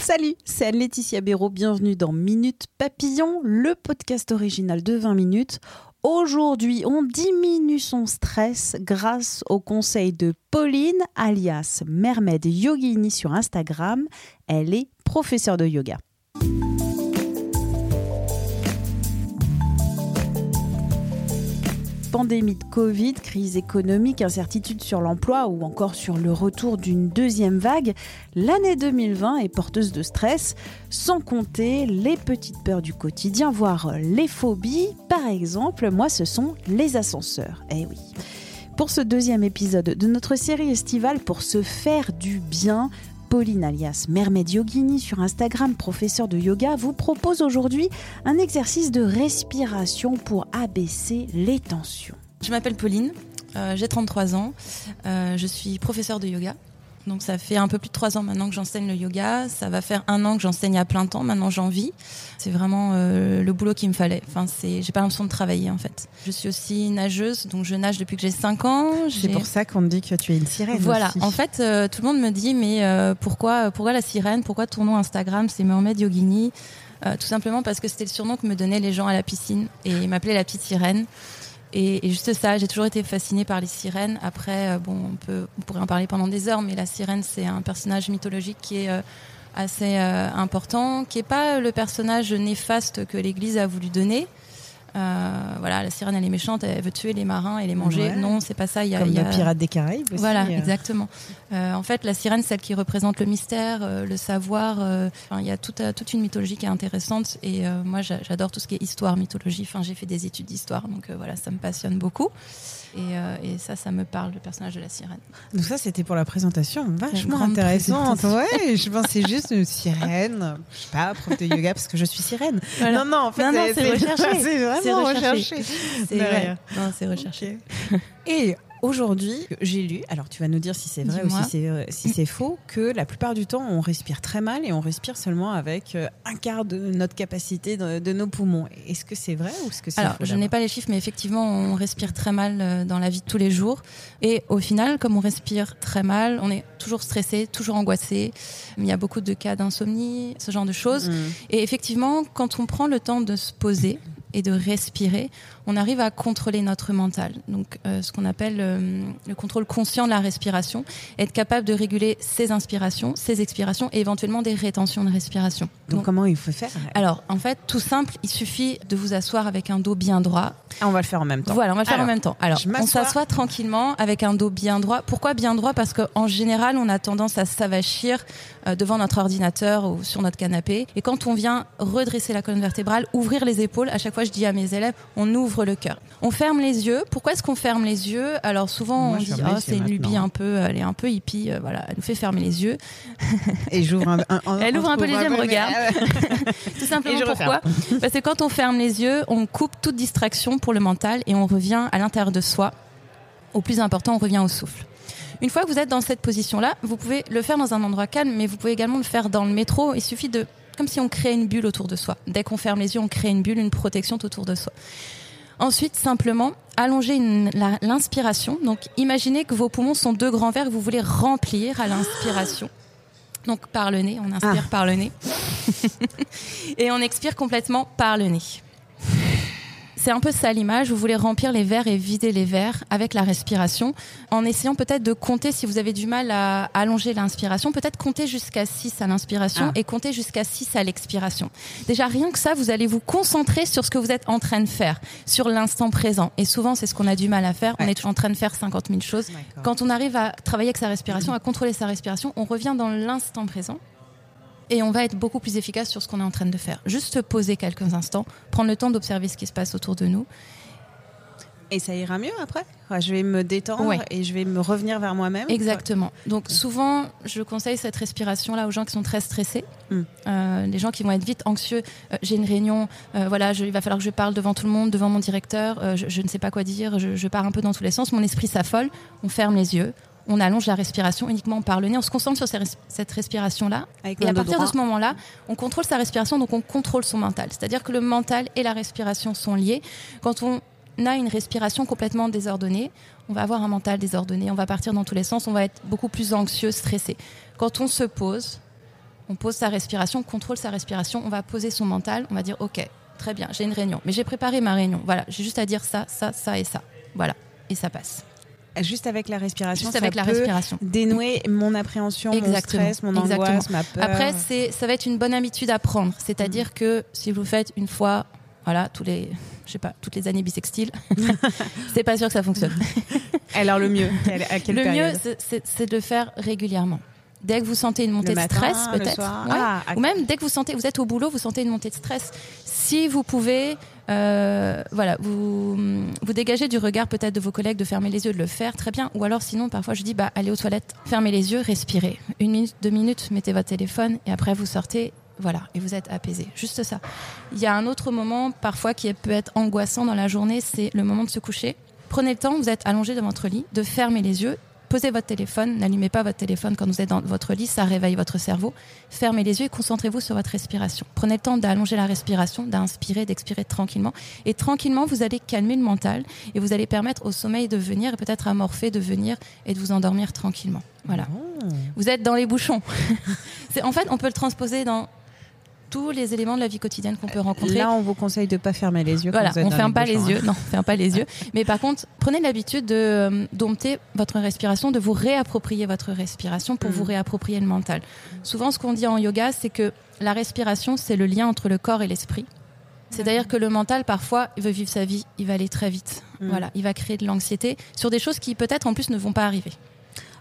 Salut, c'est Laetitia Béraud. Bienvenue dans Minute Papillon, le podcast original de 20 minutes. Aujourd'hui, on diminue son stress grâce au conseil de Pauline, alias Mermaid Yogini sur Instagram. Elle est professeure de yoga. Pandémie de Covid, crise économique, incertitude sur l'emploi ou encore sur le retour d'une deuxième vague, l'année 2020 est porteuse de stress, sans compter les petites peurs du quotidien, voire les phobies. Par exemple, moi, ce sont les ascenseurs. Eh oui. Pour ce deuxième épisode de notre série estivale, pour se faire du bien, Pauline alias Mermaid Yogini sur Instagram, professeur de yoga, vous propose aujourd'hui un exercice de respiration pour abaisser les tensions. Je m'appelle Pauline, euh, j'ai 33 ans, euh, je suis professeur de yoga donc ça fait un peu plus de trois ans maintenant que j'enseigne le yoga. Ça va faire un an que j'enseigne à plein temps. Maintenant j'en vis. C'est vraiment euh, le boulot qu'il me fallait. Enfin c'est, j'ai pas l'impression de travailler en fait. Je suis aussi nageuse, donc je nage depuis que j'ai 5 ans. C'est pour ça qu'on me dit que tu es une sirène. Voilà. En fait, euh, tout le monde me dit mais euh, pourquoi, pourquoi la sirène? Pourquoi ton nom Instagram? C'est Mohamed Yogini Tout simplement parce que c'était le surnom que me donnaient les gens à la piscine et ils m'appelaient la petite sirène. Et, juste ça, j'ai toujours été fascinée par les sirènes. Après, euh, bon, on, pourrait en parler pendant des heures, mais la sirène, c'est un personnage mythologique qui est euh, assez euh, important, qui n'est pas le personnage néfaste que l'Église a voulu donner. Euh, voilà, la sirène elle est méchante, elle veut tuer les marins et les manger. Non, c'est pas ça. Il y a, Comme y pirate des Caraïbes. voilà, exactement. Euh, en fait, la sirène, celle qui représente le mystère, le savoir. il y a toute, toute une mythologie qui est intéressante. Et moi, j'adore tout ce qui est histoire, mythologie. Enfin, j'ai fait des études d'histoire, donc voilà, ça me passionne beaucoup. Euh, et, ça, ça me parle, le personnage de la sirène. Donc ça, c'était pour la présentation. Vachement intéressante. Ouais, je pensais juste une sirène. Je sais pas, prof de yoga parce que je suis sirène. Non, non, en fait, c'est recherché. C'est vraiment recherché. C'est recherché. Et Aujourd'hui, j'ai lu, alors tu vas nous dire si c'est vrai ou euh, si c'est faux, que la plupart du temps, on respire très mal et on respire seulement avec euh, un quart de notre capacité de, nos poumons. Est-ce que c'est vrai ou est-ce que c'est Alors, je n'ai pas les chiffres, mais effectivement, on respire très mal euh, dans la vie de tous les jours. Et au final, comme on respire très mal, on est toujours stressé, toujours angoissé. Il y a beaucoup de cas d'insomnie, ce genre de choses. Mmh. Et effectivement, quand on prend le temps de se poser, et de respirer, on arrive à contrôler notre mental. Donc, euh, ce qu'on appelle euh, le contrôle conscient de la respiration, être capable de réguler ses inspirations, ses expirations et éventuellement des rétentions de respiration. Donc, comment il faut faire Alors, en fait, tout simple, il suffit de vous asseoir avec un dos bien droit. Ah, on va le faire en même temps. Voilà, on va le faire en même temps. Alors, on s'assoit tranquillement avec un dos bien droit. Pourquoi bien droit? Parce qu'en général, on a tendance à s'avachir euh, devant notre ordinateur ou sur notre canapé. Et quand on vient redresser la colonne vertébrale, ouvrir les épaules, à chaque fois, je dis à mes élèves, on ouvre le cœur. On ferme les yeux. Pourquoi est-ce qu'on ferme les yeux? Alors souvent on dit oh, c'est une lubie un peu, elle est un peu hippie, euh, voilà, elle nous fait fermer les yeux. Et j'ouvre un, Elle ouvre un peu les yeux, elle me regarde. Tout simplement pourquoi? Parce que quand on ferme les yeux, on coupe toute distraction pour le mental et on revient à l'intérieur de soi. Au plus important, on revient au souffle. Une fois que vous êtes dans cette position-là, vous pouvez le faire dans un endroit calme, mais vous pouvez également le faire dans le métro. Il suffit de comme si on créait une bulle autour de soi. Dès qu'on ferme les yeux, on crée une bulle, une protection autour de soi. Ensuite, simplement, allonger l'inspiration. Donc, imaginez que vos poumons sont deux grands verres que vous voulez remplir à l'inspiration. Donc, par le nez, on inspire ah. par le nez. et on expire complètement par le nez. C'est un peu ça l'image. Vous voulez remplir les verres et vider les verres avec la respiration, en essayant peut-être de compter si vous avez du mal à allonger l'inspiration, peut-être compter jusqu'à 6 à l'inspiration ah. et compter jusqu'à 6 à l'expiration. Déjà, rien que ça, vous allez vous concentrer sur ce que vous êtes en train de faire, sur l'instant présent. Et souvent, c'est ce qu'on a du mal à faire. On est toujours en train de faire 50 000 choses. Quand on arrive à travailler avec sa respiration, à contrôler sa respiration, on revient dans l'instant présent et on va être beaucoup plus efficace sur ce qu'on est en train de faire. Juste se poser quelques instants, prendre le temps d'observer ce qui se passe autour de nous. Et ça ira mieux après? Je vais me détendre et je vais me revenir vers moi-même Exactement. Donc souvent, je conseille cette respiration-là aux gens qui sont très stressés. Hmm. Euh, les gens qui vont être vite anxieux. Euh, j'ai une réunion, euh, voilà, il va falloir que je parle devant tout le monde, devant mon directeur, je, ne sais pas quoi dire, je, je pars un peu dans tous les sens, mon esprit s'affole, on ferme les yeux, on allonge la respiration uniquement par le nez, on se concentre sur cette respiration-là. et à partir de ce moment-là, on contrôle sa respiration, donc on contrôle son mental. C'est-à-dire que le mental et la respiration sont liés. Quand on a une respiration complètement désordonnée, on va avoir un mental désordonné, on va partir dans tous les sens, on va être beaucoup plus anxieux, stressé. Quand on se pose, On pose sa respiration, on contrôle sa respiration, on va poser son mental, on va dire ok, très bien, j'ai une réunion, mais j'ai préparé ma réunion. Voilà, j'ai juste à dire ça, ça, ça et ça. Voilà, et ça passe. Juste avec la respiration, Juste avec la respiration. dénouer mon appréhension, mon stress, mon angoisse, ma peur. Après, c'est, ça va être une bonne habitude à prendre. C'est-à-dire mm. que si vous faites une fois, voilà, tous les, je sais pas, toutes les années bisextiles, c'est pas sûr que ça fonctionne. Alors le mieux, à quelle Le mieux, c'est de le faire régulièrement dès que vous sentez une montée de stress, peut-être, ah, ou même dès que vous sentez, vous êtes au boulot, vous sentez une montée de stress. Si vous pouvez, euh, voilà, vous vous dégagez du regard peut-être de vos collègues, de fermer les yeux, de le faire, très bien. Ou alors sinon, parfois je dis, bah allez aux toilettes, fermez les yeux, respirez. Une minute, deux minutes, mettez votre téléphone et après vous sortez. Voilà, et vous êtes apaisé. Juste ça. Il y a un autre moment, parfois, qui peut être angoissant dans la journée, c'est le moment de se coucher. Prenez le temps, vous êtes allongé devant votre lit, de fermer les yeux posez votre téléphone, n'allumez pas votre téléphone quand vous êtes dans votre lit, ça réveille votre cerveau. Fermez les yeux et concentrez-vous sur votre respiration. Prenez le temps d'allonger la respiration, d'inspirer, d'expirer tranquillement. Et tranquillement, vous allez calmer le mental et vous allez permettre au sommeil de venir et peut-être à Morphée de venir et de vous endormir tranquillement. Voilà. Oh. Vous êtes dans les bouchons. en fait, on peut le transposer dans tous les éléments de la vie quotidienne qu'on peut rencontrer. Là, on vous conseille de pas fermer les yeux. Voilà, on ferme pas les yeux. Non, on ferme pas les yeux. Mais par contre, prenez l'habitude de euh, dompter votre respiration, de vous réapproprier votre respiration pour vous mm. réapproprier le mental. Souvent, ce qu'on dit en yoga, c'est que la respiration, c'est le lien entre le corps et l'esprit. C'est-à-dire que le mental, parfois, il veut vivre sa vie, il va aller très vite. Mm. Voilà, il va créer de l'anxiété sur des choses qui peut-être en plus ne vont pas arriver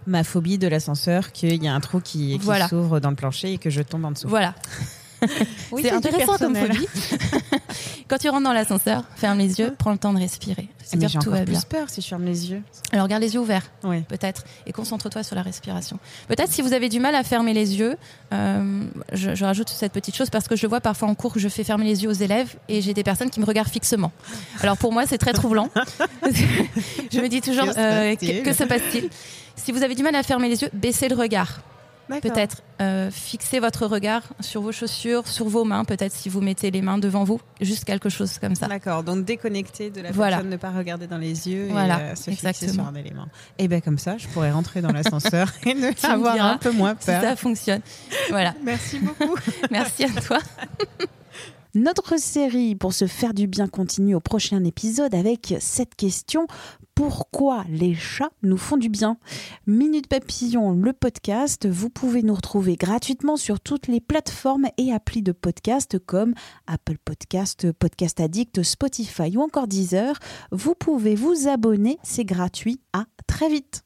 ma phobie de l'ascenseur, qu'il y a un trou qui, qui s'ouvre dans le plancher et que je tombe en dessous. Voilà. c'est intéressant comme phobie. Quand tu rentres dans l'ascenseur, ferme les yeux, prends le temps de respirer. Tout va bien. plus peur si je ferme les yeux. Alors garde les yeux ouverts, peut-être, et concentre-toi sur la respiration. Peut-être si vous avez du mal à fermer les yeux, euh, je, rajoute cette petite chose parce que je vois parfois en cours que je fais fermer les yeux aux élèves et j'ai des personnes qui me regardent fixement. Alors pour moi, c'est très troublant. je me dis toujours, euh, que se passe-t-il? Si vous avez du mal à fermer les yeux, baissez le regard. Peut-être euh, fixer votre regard sur vos chaussures, sur vos mains, peut-être si vous mettez les mains devant vous, juste quelque chose comme ça. D'accord, donc déconnecter de la personne, ne pas regarder dans les yeux et euh, se fixer sur un élément. Et bien comme ça, je pourrais rentrer dans l'ascenseur et ne avoir un peu moins peur. Si ça fonctionne. Voilà. Merci beaucoup. Merci à toi. Notre série pour se faire du bien continue au prochain épisode avec cette question pourquoi les chats nous font du bien? Minute Papillon, le podcast, vous pouvez nous retrouver gratuitement sur toutes les plateformes et applis de podcast comme Apple Podcast, Podcast Addict, Spotify ou encore Deezer. Vous pouvez vous abonner, c'est gratuit. À très vite.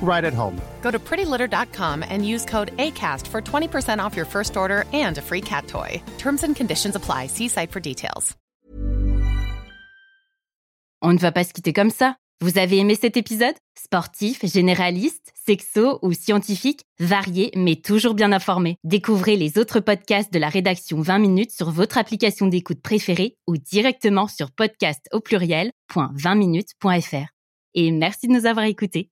right at home. Go to prettylitter.com and use code ACAST for 20% off your first order and a free cat toy. Terms and conditions apply. See site for details. On ne va pas se quitter comme ça. Vous avez aimé cet épisode? Sportif, généraliste, sexo ou scientifique, varié mais toujours bien informé. Découvrez les autres podcasts de la rédaction 20 minutes sur votre application d'écoute préférée ou directement sur podcast au pluriel.20minutes.fr. Et merci de nous avoir écoutés.